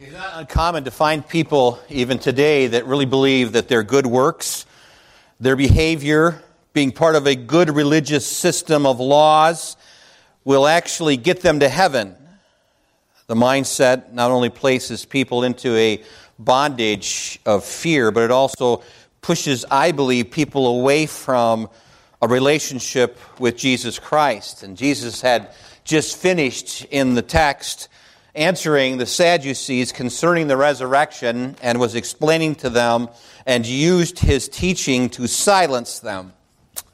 It's not uncommon to find people, even today, that really believe that their good works, their behavior, being part of a good religious system of laws, will actually get them to heaven. The mindset not only places people into a bondage of fear, but it also pushes, I believe, people away from a relationship with Jesus Christ. And Jesus had just finished in the text answering the Sadducees concerning the resurrection and was explaining to them and used his teaching to silence them.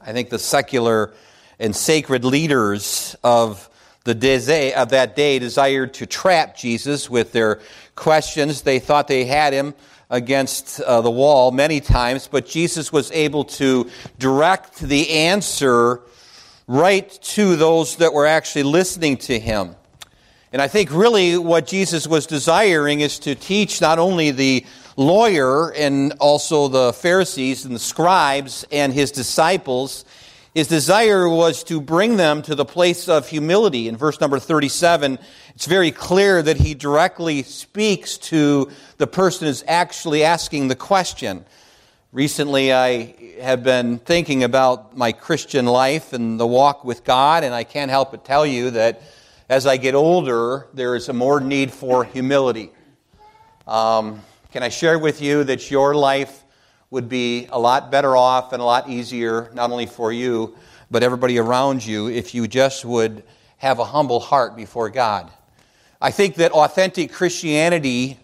I think the secular and sacred leaders of the day, of that day desired to trap Jesus with their questions. They thought they had him against uh, the wall many times, but Jesus was able to direct the answer right to those that were actually listening to him. And I think really what Jesus was desiring is to teach not only the lawyer and also the Pharisees and the scribes and his disciples, his desire was to bring them to the place of humility. In verse number 37, it's very clear that he directly speaks to the person who's actually asking the question. Recently, I have been thinking about my Christian life and the walk with God, and I can't help but tell you that as I get older, there is a more need for humility. Um, can I share with you that your life would be a lot better off and a lot easier, not only for you, but everybody around you, if you just would have a humble heart before God? I think that authentic Christianity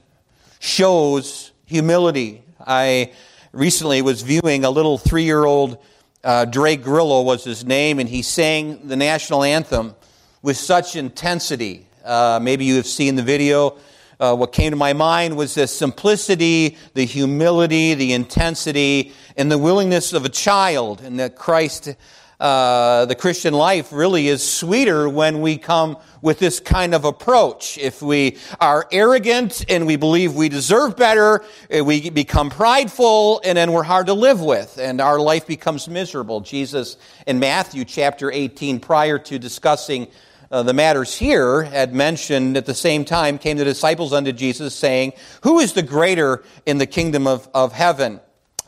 shows humility. I recently was viewing a little three year old, uh, Dre Grillo was his name, and he sang the national anthem with such intensity. Uh, maybe you have seen the video. Uh, what came to my mind was the simplicity, the humility, the intensity, and the willingness of a child, and that Christ, uh, the Christian life, really is sweeter when we come with this kind of approach. If we are arrogant and we believe we deserve better, eh, we become prideful, and then we're hard to live with, and our life becomes miserable. Jesus in Matthew chapter 18, prior to discussing uh, the matters here had mentioned at the same time came the disciples unto Jesus saying, Who is the greater in the kingdom of, of heaven?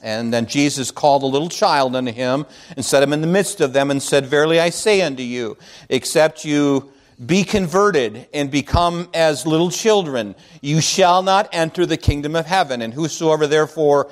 And then Jesus called a little child unto him and set him in the midst of them and said, Verily I say unto you, except you be converted and become as little children, you shall not enter the kingdom of heaven. And whosoever therefore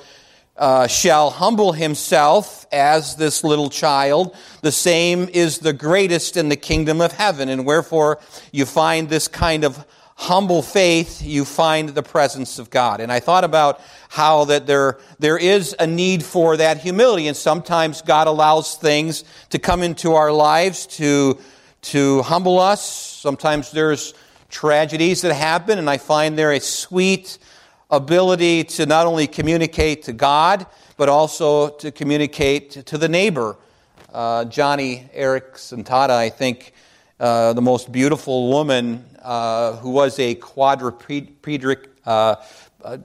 uh, shall humble himself as this little child, the same is the greatest in the kingdom of heaven. And wherefore you find this kind of humble faith, you find the presence of God. And I thought about how that there, there is a need for that humility. And sometimes God allows things to come into our lives to, to humble us. Sometimes there's tragedies that happen, and I find there a sweet, ability to not only communicate to God, but also to communicate to the neighbor. Uh, Joni Eareckson Tada, I think, uh, the most beautiful woman uh, who was a quadriplegic, uh, uh,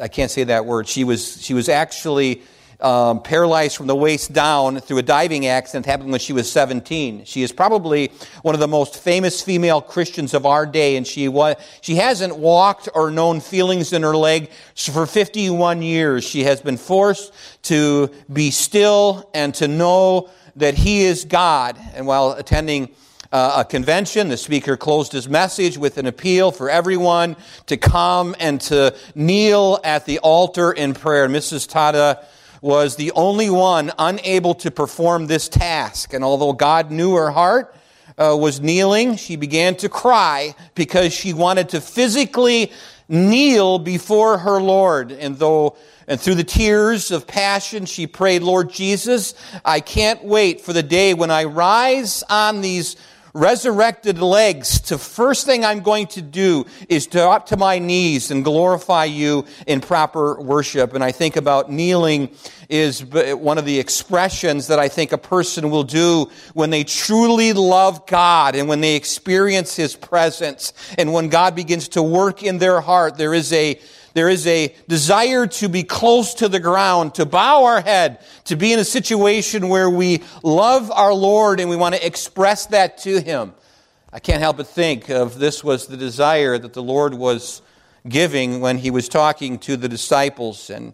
I can't say that word. She was, she was actually um, paralyzed from the waist down through a diving accident happened when she was 17. She is probably one of the most famous female Christians of our day, and she, wa- she hasn't walked or known feelings in her leg for 51 years. She has been forced to be still and to know that He is God. And while attending uh, a convention. The speaker closed his message with an appeal for everyone to come and to kneel at the altar in prayer. Mrs. Tada was the only one unable to perform this task. And although God knew her heart, uh, was kneeling, she began to cry because she wanted to physically kneel before her Lord. And though and through the tears of passion, she prayed, Lord Jesus, I can't wait for the day when I rise on these resurrected legs to first thing I'm going to do is to up to my knees and glorify you in proper worship. And I think about kneeling is one of the expressions that I think a person will do when they truly love God and when they experience His presence. And when God begins to work in their heart, there is a there is a desire to be close to the ground, to bow our head, to be in a situation where we love our Lord and we want to express that to Him. I can't help but think of this was the desire that the Lord was giving when he was talking to the disciples. And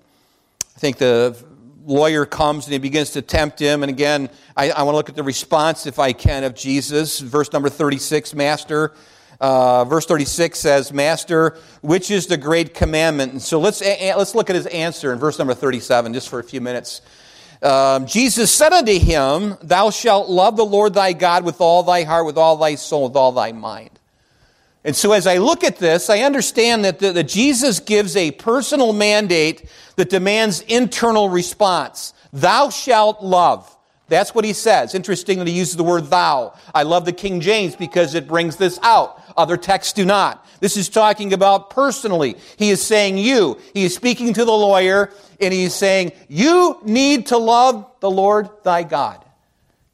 I think the lawyer comes and he begins to tempt him. And again, I, I want to look at the response, if I can, of Jesus. Verse number 36 Master. Uh, verse 36 says, Master, which is the great commandment? And so let's, let's look at his answer in verse number 37, just for a few minutes. Um, Jesus said unto him, Thou shalt love the Lord thy God with all thy heart, with all thy soul, with all thy mind. And so as I look at this, I understand that, the, that Jesus gives a personal mandate that demands internal response. Thou shalt love. That's what he says. Interesting that he uses the word thou. I love the King James because it brings this out. Other texts do not. This is talking about personally. He is saying you. He is speaking to the lawyer and he's saying you need to love the Lord thy God.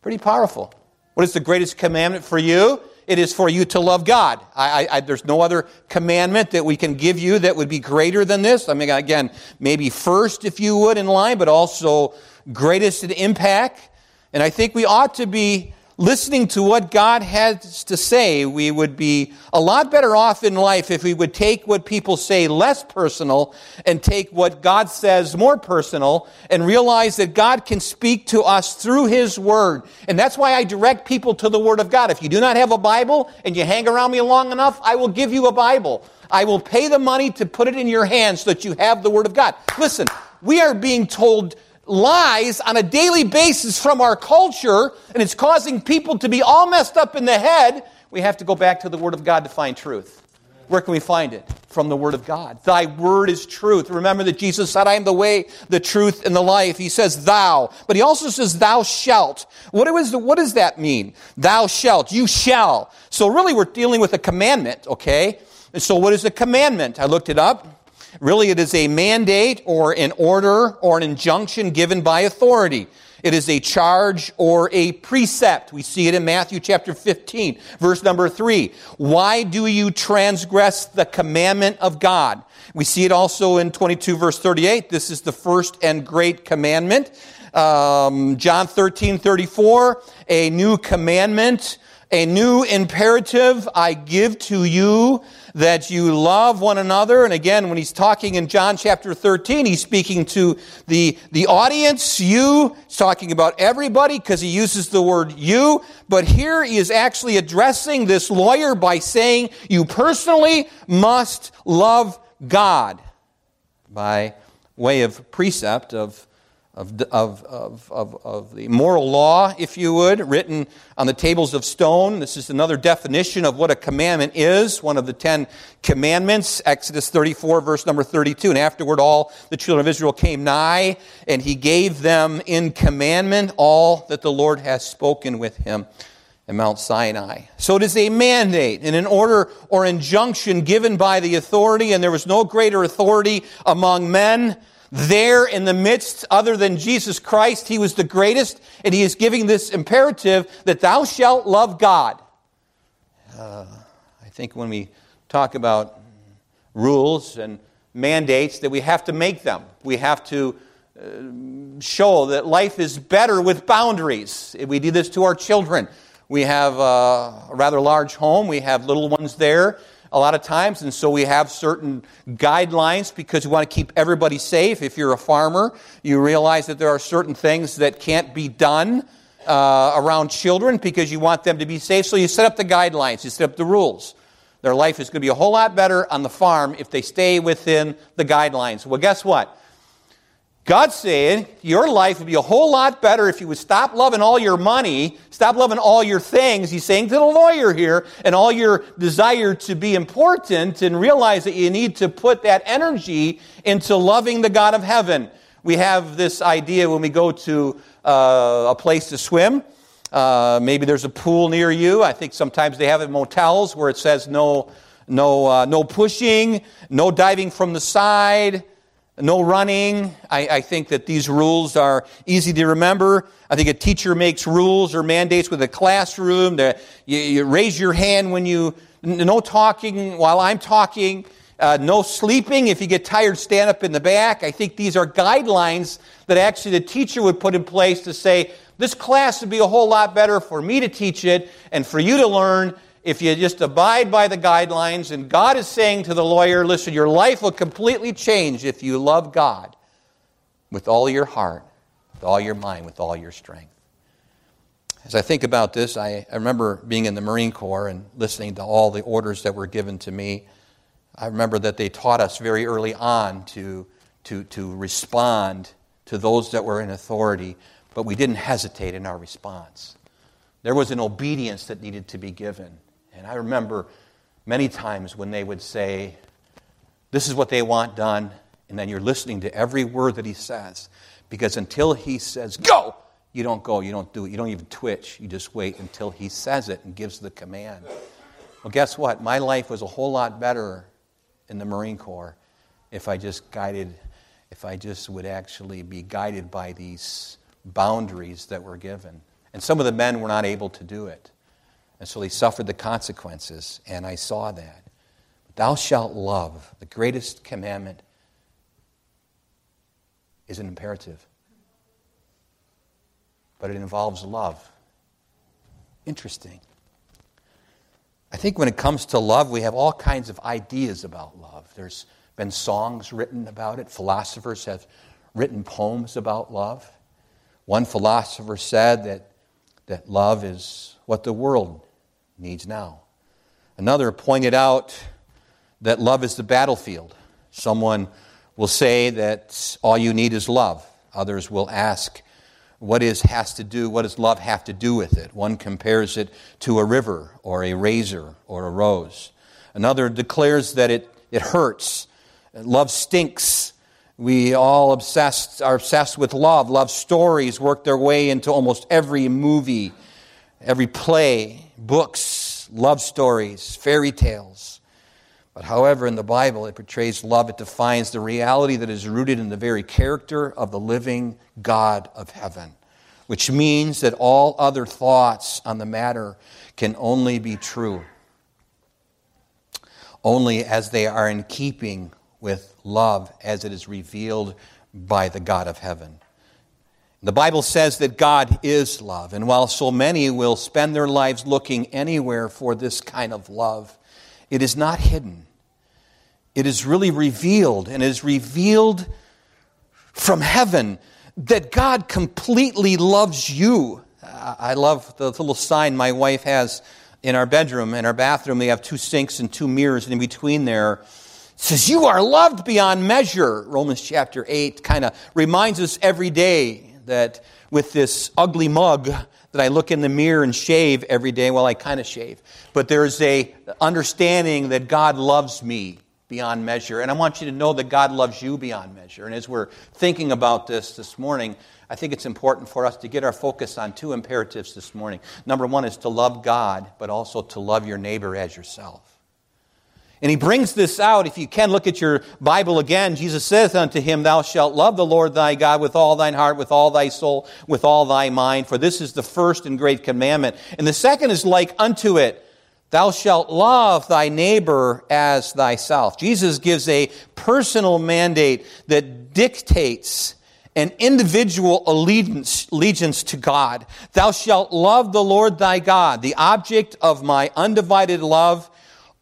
Pretty powerful. What is the greatest commandment for you? It is for you to love God. I, I, there's no other commandment that we can give you that would be greater than this. I mean, again, maybe first, if you would, in line, but also greatest in impact. And I think we ought to be listening to what God has to say, we would be a lot better off in life if we would take what people say less personal and take what God says more personal and realize that God can speak to us through His Word. And that's why I direct people to the Word of God. If you do not have a Bible and you hang around me long enough, I will give you a Bible. I will pay the money to put it in your hands so that you have the Word of God. Listen, we are being told lies on a daily basis from our culture, and it's causing people to be all messed up in the head, we have to go back to the Word of God to find truth. Where can we find it? From the Word of God. Thy Word is truth. Remember that Jesus said, I am the way, the truth, and the life. He says, thou. But he also says, thou shalt. What, is the, what does that mean? Thou shalt. You shall. So really we're dealing with a commandment, okay? And so what is a commandment? I looked it up. Really, it is a mandate or an order or an injunction given by authority. It is a charge or a precept. We see it in Matthew chapter 15, verse number 3. Why do you transgress the commandment of God? We see it also in 22, verse 38. This is the first and great commandment. Um, John 13, 34. A new commandment, a new imperative I give to you that you love one another. And again, when he's talking in John chapter 13, he's speaking to the, the audience, you. He's talking about everybody because he uses the word you. But here he is actually addressing this lawyer by saying, you personally must love God by way of precept of of, of, of, of, the moral law, if you would, written on the tables of stone. This is another definition of what a commandment is, one of the Ten Commandments, Exodus 34, verse number 32. And afterward, all the children of Israel came nigh, and he gave them in commandment all that the Lord has spoken with him in Mount Sinai. So it is a mandate and an order or injunction given by the authority, and there was no greater authority among men there in the midst other than Jesus Christ. He was the greatest, and he is giving this imperative that thou shalt love God. Uh, I think when we talk about rules and mandates, that we have to make them. We have to uh, show that life is better with boundaries. We do this to our children. We have a rather large home. We have little ones there a lot of times, and so we have certain guidelines because we want to keep everybody safe. If you're a farmer, you realize that there are certain things that can't be done uh, around children because you want them to be safe. So you set up the guidelines, you set up the rules. Their life is going to be a whole lot better on the farm if they stay within the guidelines. Well, guess what? God's saying your life would be a whole lot better if you would stop loving all your money, stop loving all your things. He's saying to the lawyer here, and all your desire to be important, and realize that you need to put that energy into loving the God of heaven. We have this idea when we go to uh, a place to swim. Uh, maybe there's a pool near you. I think sometimes they have it in motels where it says no, no, uh, no pushing, no diving from the side no running. I, I, think that these rules are easy to remember. I think a teacher makes rules or mandates with a classroom. That you, you raise your hand when you, no talking while I'm talking, uh, no sleeping. If you get tired, stand up in the back. I think these are guidelines that actually the teacher would put in place to say, this class would be a whole lot better for me to teach it and for you to learn if you just abide by the guidelines. And God is saying to the lawyer, listen, your life will completely change if you love God with all your heart, with all your mind, with all your strength. As I think about this, I, I remember being in the Marine Corps and listening to all the orders that were given to me. I remember that they taught us very early on to, to, to respond to those that were in authority, but we didn't hesitate in our response. There was an obedience that needed to be given. And I remember many times when they would say, This is what they want done, and then you're listening to every word that he says. Because until he says, Go, you don't go, you don't do it, you don't even twitch. You just wait until he says it and gives the command. Well, guess what? My life was a whole lot better in the Marine Corps if I just guided, if I just would actually be guided by these boundaries that were given. And some of the men were not able to do it. And so he suffered the consequences, and I saw that. Thou shalt love, the greatest commandment, is an imperative. But it involves love. Interesting. I think when it comes to love, we have all kinds of ideas about love. There's been songs written about it, philosophers have written poems about love. One philosopher said that, that love is what the world needs now. Another pointed out that love is the battlefield. Someone will say that all you need is love. Others will ask, what is has to do what does love have to do with it one compares it to a river or a razor or a rose another declares that it, it hurts love stinks we all obsessed are obsessed with love love stories work their way into almost every movie every play books love stories fairy tales but however, in the Bible, it portrays love. It defines the reality that is rooted in the very character of the living God of heaven, which means that all other thoughts on the matter can only be true, only as they are in keeping with love as it is revealed by the God of heaven. The Bible says that God is love, and while so many will spend their lives looking anywhere for this kind of love, it is not hidden. It is really revealed and is revealed from heaven that God completely loves you. I love the little sign my wife has in our bedroom. In our bathroom, they have two sinks and two mirrors, and in between there, says, You are loved beyond measure. Romans chapter 8 kind of reminds us every day that with this ugly mug that I look in the mirror and shave every day. Well, I kind of shave. But there's a understanding that God loves me beyond measure. And I want you to know that God loves you beyond measure. And as we're thinking about this this morning, I think it's important for us to get our focus on two imperatives this morning. Number one is to love God, but also to love your neighbor as yourself. And he brings this out. If you can look at your Bible again, Jesus saith unto him, Thou shalt love the Lord thy God with all thine heart, with all thy soul, with all thy mind, for this is the first and great commandment. And the second is like unto it. Thou shalt love thy neighbor as thyself. Jesus gives a personal mandate that dictates an individual allegiance, allegiance to God. Thou shalt love the Lord thy God. The object of my undivided love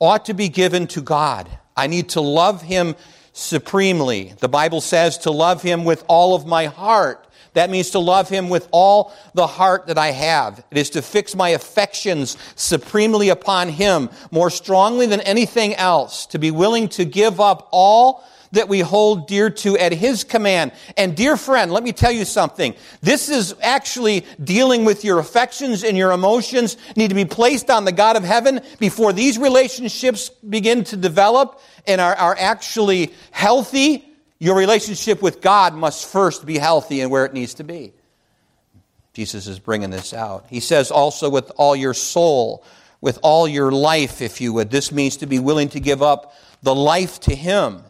ought to be given to God. I need to love Him supremely. The Bible says to love Him with all of my heart. That means to love Him with all the heart that I have. It is to fix my affections supremely upon Him more strongly than anything else. To be willing to give up all that we hold dear to at His command. And dear friend, let me tell you something. This is actually dealing with your affections and your emotions need to be placed on the God of heaven before these relationships begin to develop and are, are actually healthy. Your relationship with God must first be healthy and where it needs to be. Jesus is bringing this out. He says also with all your soul, with all your life, if you would. This means to be willing to give up the life to Him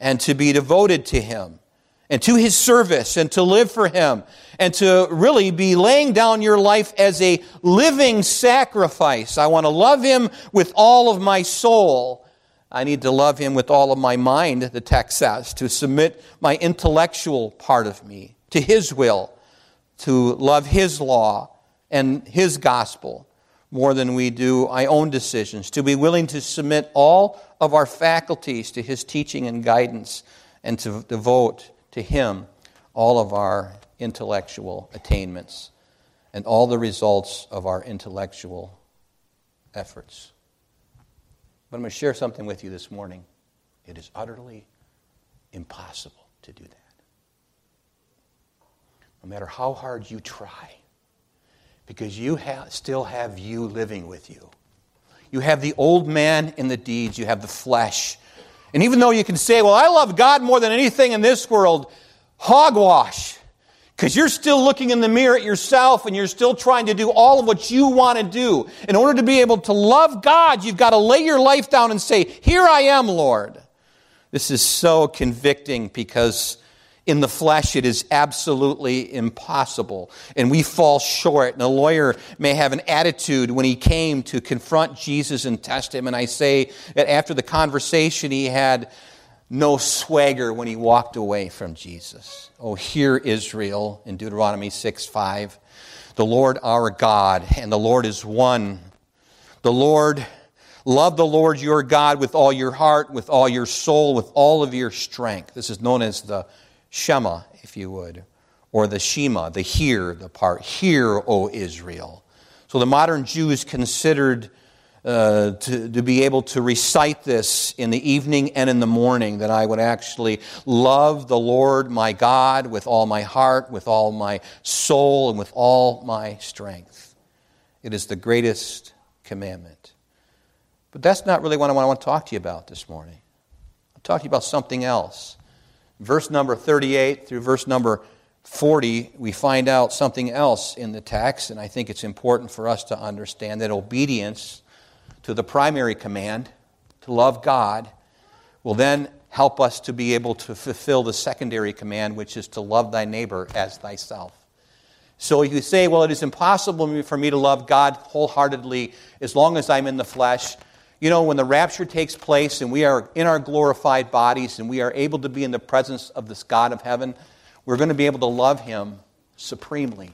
and to be devoted to Him and to His service and to live for Him and to really be laying down your life as a living sacrifice. I want to love Him with all of my soul. I need to love Him with all of my mind, the text says, to submit my intellectual part of me to His will, to love His law and His gospel more than we do our own decisions, to be willing to submit all of our faculties to His teaching and guidance, and to devote to Him all of our intellectual attainments and all the results of our intellectual efforts. But I'm going to share something with you this morning. It is utterly impossible to do that. No matter how hard you try, because you have, still have you living with you. You have the old man in the deeds, you have the flesh. And even though you can say, Well, I love God more than anything in this world, hogwash. Because you're still looking in the mirror at yourself and you're still trying to do all of what you want to do. In order to be able to love God, you've got to lay your life down and say, Here I am, Lord. This is so convicting because in the flesh it is absolutely impossible. And we fall short. And a lawyer may have an attitude when he came to confront Jesus and test him. And I say that after the conversation he had, no swagger when he walked away from Jesus. Oh, hear Israel in Deuteronomy 6 5. The Lord our God, and the Lord is one. The Lord, love the Lord your God with all your heart, with all your soul, with all of your strength. This is known as the Shema, if you would, or the Shema, the hear, the part. Hear, O Israel. So the modern Jew is considered uh, to, to be able to recite this in the evening and in the morning, that I would actually love the Lord my God with all my heart, with all my soul, and with all my strength. It is the greatest commandment. But that's not really what I want to talk to you about this morning. I'll talk to you about something else. Verse number 38 through verse number 40, we find out something else in the text, and I think it's important for us to understand that obedience to the primary command, to love God, will then help us to be able to fulfill the secondary command, which is to love thy neighbor as thyself. So you say, well, it is impossible for me to love God wholeheartedly as long as I'm in the flesh. You know, when the rapture takes place and we are in our glorified bodies and we are able to be in the presence of this God of heaven, we're going to be able to love him supremely.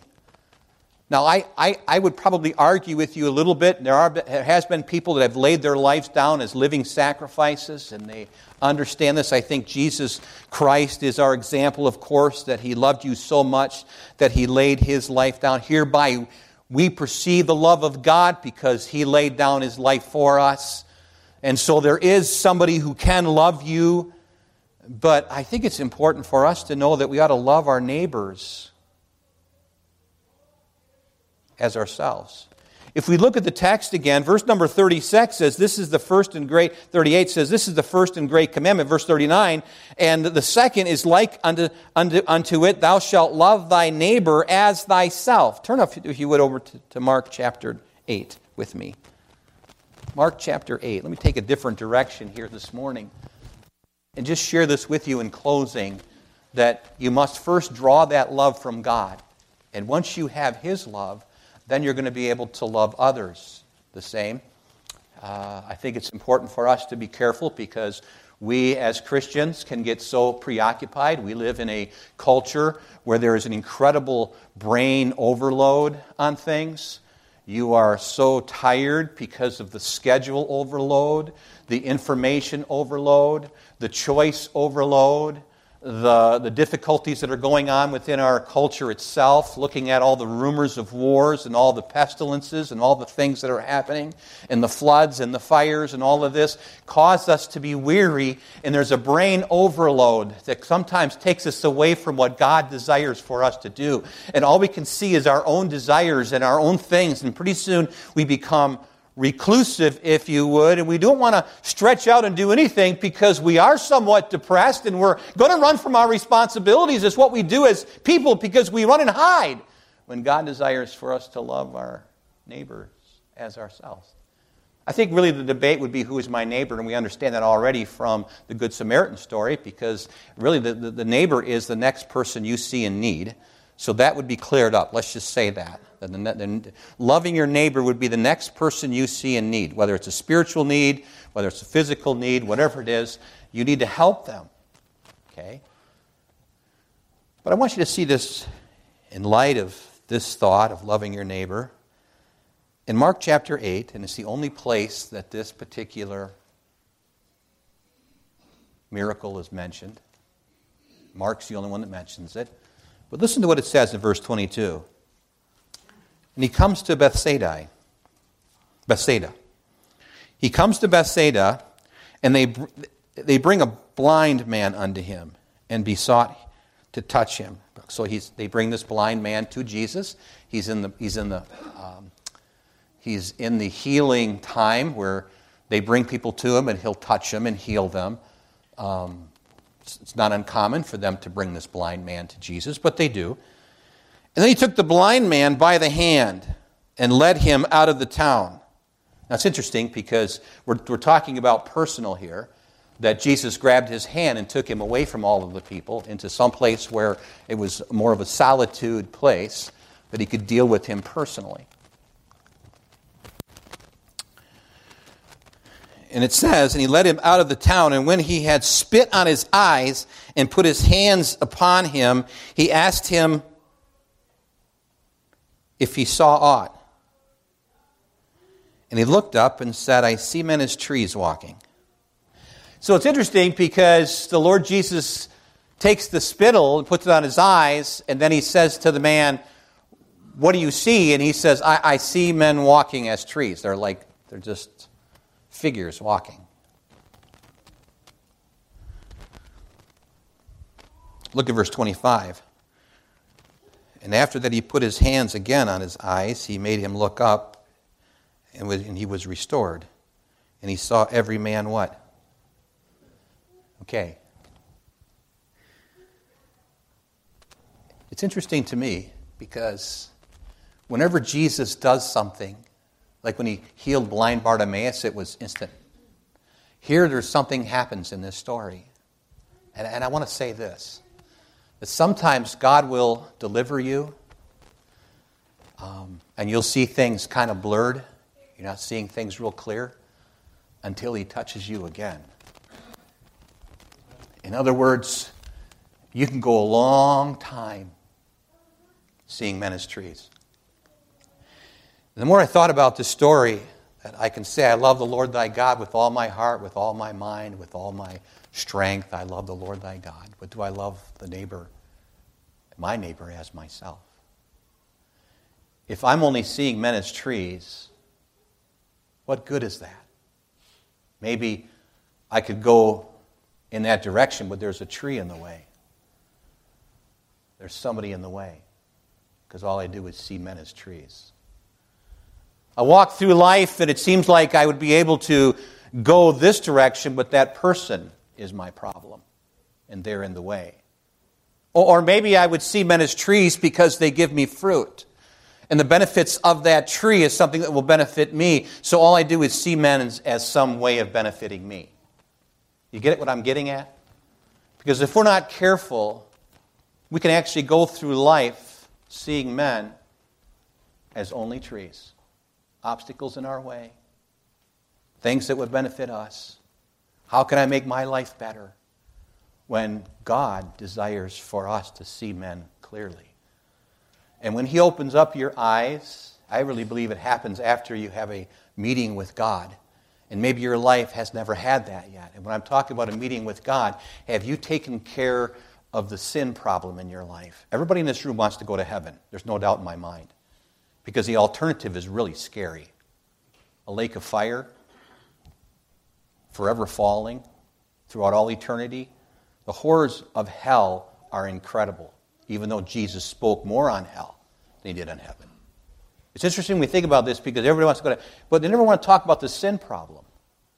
Now, I, I, I, would probably argue with you a little bit. There, are, there has been people that have laid their lives down as living sacrifices, and they understand this. I think Jesus Christ is our example, of course, that he loved you so much that he laid his life down. Hereby, we perceive the love of God because he laid down his life for us. And so there is somebody who can love you, but I think it's important for us to know that we ought to love our neighbors as ourselves. If we look at the text again, verse number 36 says, This is the first and great, 38 says, This is the first and great commandment. Verse 39, and the second is like unto, unto, unto it, Thou shalt love thy neighbor as thyself. Turn up, if you would, over to, to Mark chapter 8 with me. Mark chapter 8. Let me take a different direction here this morning and just share this with you in closing that you must first draw that love from God. And once you have His love, then you're going to be able to love others the same. Uh, I think it's important for us to be careful because we as Christians can get so preoccupied. We live in a culture where there is an incredible brain overload on things. You are so tired because of the schedule overload, the information overload, the choice overload the, the difficulties that are going on within our culture itself, looking at all the rumors of wars and all the pestilences and all the things that are happening, and the floods and the fires and all of this, cause us to be weary, and there's a brain overload that sometimes takes us away from what God desires for us to do. And all we can see is our own desires and our own things, and pretty soon we become reclusive, if you would, and we don't want to stretch out and do anything because we are somewhat depressed and we're going to run from our responsibilities. It's what we do as people because we run and hide when God desires for us to love our neighbors as ourselves. I think really the debate would be who is my neighbor, and we understand that already from the Good Samaritan story because really the, the, the neighbor is the next person you see in need. So that would be cleared up. Let's just say that. Loving your neighbor would be the next person you see in need, whether it's a spiritual need, whether it's a physical need, whatever it is, you need to help them. Okay? But I want you to see this in light of this thought of loving your neighbor. in Mark chapter 8, and it's the only place that this particular miracle is mentioned. Mark's the only one that mentions it. But listen to what it says in verse 22. And he comes to Bethsaida. Bethsaida. He comes to Bethsaida, and they, they bring a blind man unto him and besought to touch him. So he's, they bring this blind man to Jesus. He's in the, he's in the, um, he's in the healing time where they bring people to him and he'll touch them and heal them. Um, it's, not uncommon for them to bring this blind man to Jesus, but they do. And then he took the blind man by the hand and led him out of the town. Now it's interesting because we're, we're talking about personal here that Jesus grabbed his hand and took him away from all of the people into some place where it was more of a solitude place that he could deal with him personally. And it says, And he led him out of the town, and when he had spit on his eyes and put his hands upon him, he asked him if he saw aught. And he looked up and said, I see men as trees walking. So it's interesting because the Lord Jesus takes the spittle and puts it on his eyes, and then he says to the man, What do you see? And he says, I, I see men walking as trees. They're like, they're just figures walking. Look at verse 25. And after that, he put his hands again on his eyes. He made him look up, and he was restored. And he saw every man what? Okay. It's interesting to me because whenever Jesus does something, like when he healed blind Bartimaeus, it was instant. Here, there's something happens in this story. And, and I want to say this that sometimes God will deliver you, um, and you'll see things kind of blurred. You're not seeing things real clear until he touches you again. In other words, you can go a long time seeing men as trees. The more I thought about this story, that I can say, I love the Lord thy God with all my heart, with all my mind, with all my strength. I love the Lord thy God. But do I love the neighbor, my neighbor, as myself? If I'm only seeing men as trees, what good is that? Maybe I could go in that direction, but there's a tree in the way. There's somebody in the way. Because all I do is see men as trees. I walk through life and it seems like I would be able to go this direction, but that person is my problem, and they're in the way. Or maybe I would see men as trees because they give me fruit. And the benefits of that tree is something that will benefit me. So all I do is see men as, as some way of benefiting me. You get what I'm getting at? Because if we're not careful, we can actually go through life seeing men as only trees, obstacles in our way, things that would benefit us. How can I make my life better? When God desires for us to see men clearly. And when He opens up your eyes, I really believe it happens after you have a meeting with God and maybe your life has never had that yet. And when I'm talking about a meeting with God, have you taken care of the sin problem in your life? Everybody in this room wants to go to heaven. There's no doubt in my mind. Because the alternative is really scary a lake of fire, forever falling throughout all eternity. The horrors of hell are incredible, even though Jesus spoke more on hell than he did on heaven. It's interesting we think about this because everybody wants to go to, but they never want to talk about the sin problem.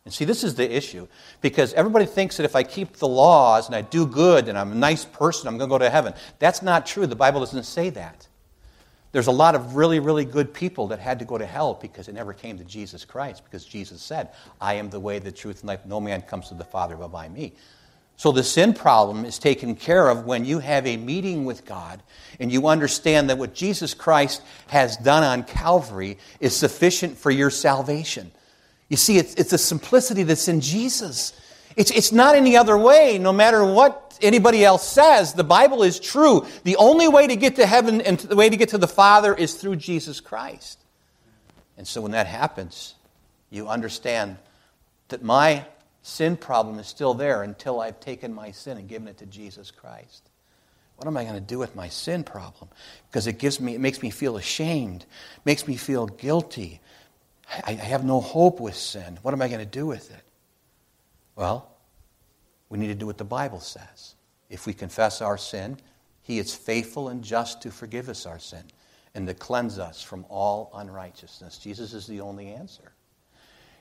And see, this is the issue because everybody thinks that if I keep the laws and I do good and I'm a nice person, I'm going to go to heaven. That's not true. The Bible doesn't say that. There's a lot of really, really good people that had to go to hell because they never came to Jesus Christ because Jesus said, I am the way, the truth, and life. No man comes to the Father but by me. So the sin problem is taken care of when you have a meeting with God and you understand that what Jesus Christ has done on Calvary is sufficient for your salvation. You see, it's, it's the simplicity that's in Jesus. It's, it's not any other way, no matter what anybody else says. The Bible is true. The only way to get to heaven and the way to get to the Father is through Jesus Christ. And so when that happens, you understand that my sin problem is still there until I've taken my sin and given it to Jesus Christ. What am I going to do with my sin problem? Because it gives me, it makes me feel ashamed, makes me feel guilty. I, I have no hope with sin. What am I going to do with it? Well, we need to do what the Bible says. If we confess our sin, He is faithful and just to forgive us our sin and to cleanse us from all unrighteousness. Jesus is the only answer.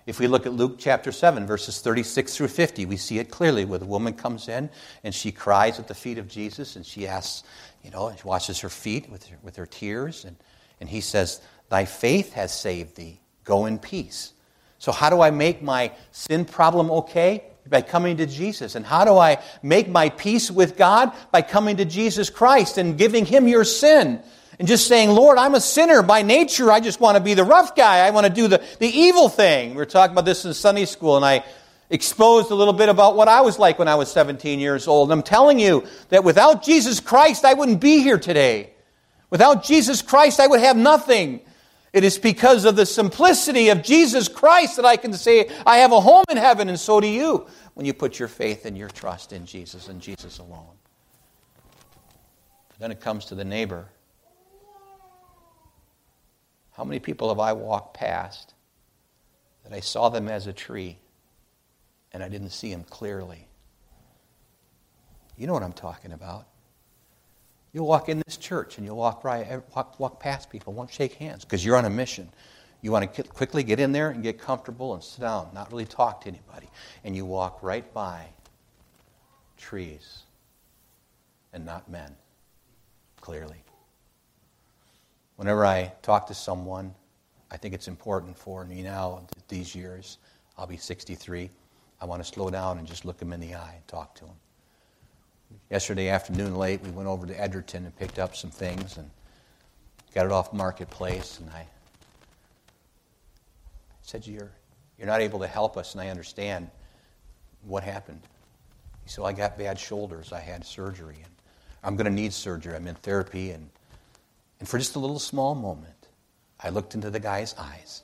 If we look at Luke chapter 7, verses 36 through 50, we see it clearly where the woman comes in and she cries at the feet of Jesus and she asks, you know, she washes her feet with her, with her tears. And, and he says, Thy faith has saved thee. Go in peace. So, how do I make my sin problem okay? By coming to Jesus. And how do I make my peace with God? By coming to Jesus Christ and giving Him your sin and just saying, Lord, I'm a sinner by nature. I just want to be the rough guy. I want to do the, the evil thing. We were talking about this in Sunday school, and I exposed a little bit about what I was like when I was 17 years old. And I'm telling you that without Jesus Christ, I wouldn't be here today. Without Jesus Christ, I would have nothing. It is because of the simplicity of Jesus Christ that I can say, I have a home in heaven, and so do you, when you put your faith and your trust in Jesus and Jesus alone. Then it comes to the neighbor. How many people have I walked past that I saw them as a tree and I didn't see them clearly? You know what I'm talking about. You walk in this church and you walk right, eh, walk, walk past people, won't shake hands because you're on a mission. You want to quickly get in there and get comfortable and sit down, not really talk to anybody. And you walk right by trees and not men, clearly. Whenever I talk to someone, I think it's important for me now, these years, I'll be 63. I want to slow down and just look them in the eye and talk to them. Yesterday afternoon, late, we went over to Edgerton and picked up some things and got it off Marketplace. And I said, You're, you're not able to help us, and I understand what happened. He said, I got bad shoulders. I had surgery. And I'm going to need surgery. I'm in therapy, and and for just a little small moment, I looked into the guy's eyes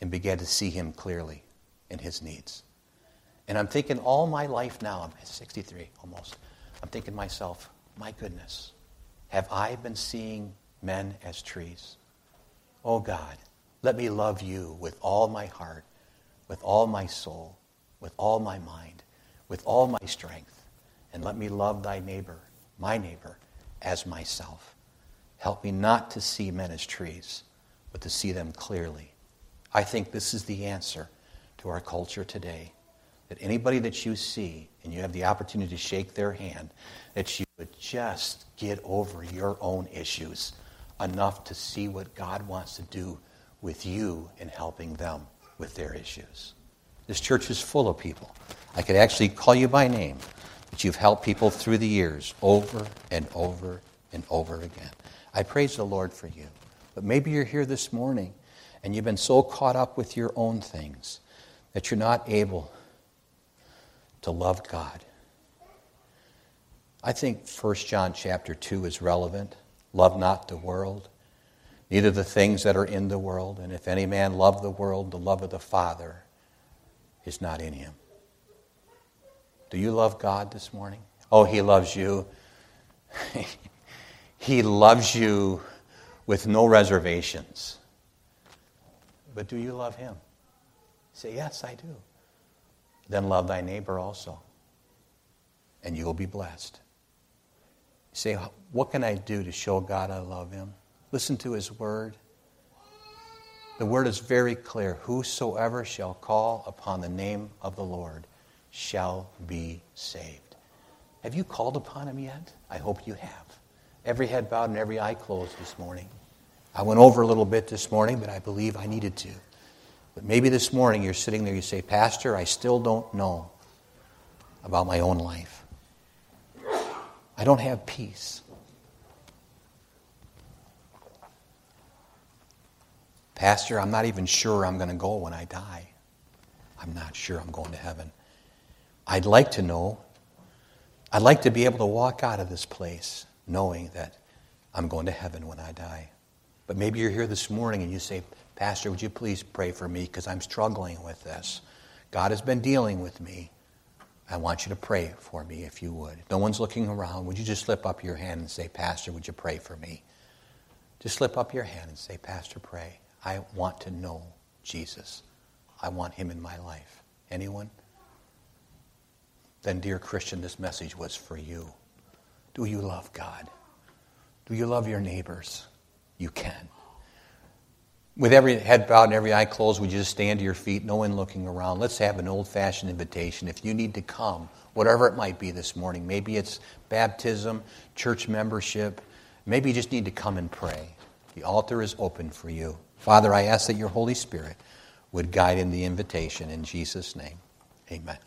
and began to see him clearly in his needs. And I'm thinking all my life now, I'm 63 almost, I'm thinking to myself, my goodness, have I been seeing men as trees? Oh God, let me love you with all my heart, with all my soul, with all my mind, with all my strength, and let me love thy neighbor, my neighbor, as myself. Help me not to see men as trees, but to see them clearly. I think this is the answer to our culture today. That anybody that you see and you have the opportunity to shake their hand, that you would just get over your own issues enough to see what God wants to do with you in helping them with their issues. This church is full of people. I could actually call you by name, but you've helped people through the years over and over and over again. I praise the Lord for you. But maybe you're here this morning and you've been so caught up with your own things that you're not able to love God. I think 1 John chapter 2 is relevant. Love not the world, neither the things that are in the world. And if any man love the world, the love of the Father is not in him. Do you love God this morning? Oh, he loves you. He loves you with no reservations. But do you love him? Say, Yes, I do. Then love thy neighbor also, and you will be blessed. You say, What can I do to show God I love him? Listen to his word. The word is very clear Whosoever shall call upon the name of the Lord shall be saved. Have you called upon him yet? I hope you have every head bowed and every eye closed this morning. I went over a little bit this morning, but I believe I needed to. But maybe this morning you're sitting there, you say, Pastor, I still don't know about my own life. I don't have peace. Pastor, I'm not even sure I'm going to go when I die. I'm not sure I'm going to heaven. I'd like to know. I'd like to be able to walk out of this place knowing that I'm going to heaven when I die. But maybe you're here this morning and you say, Pastor, would you please pray for me because I'm struggling with this? God has been dealing with me. I want you to pray for me if you would. No one's looking around. Would you just slip up your hand and say, Pastor, would you pray for me? Just slip up your hand and say, Pastor, pray. I want to know Jesus. I want him in my life. Anyone? Then, dear Christian, this message was for you. Do you love God? Do you love your neighbors? You can. With every head bowed and every eye closed, would you just stand to your feet, no one looking around? Let's have an old fashioned invitation. If you need to come, whatever it might be this morning, maybe it's baptism, church membership, maybe you just need to come and pray. The altar is open for you. Father, I ask that your Holy Spirit would guide in the invitation. In Jesus' name, amen.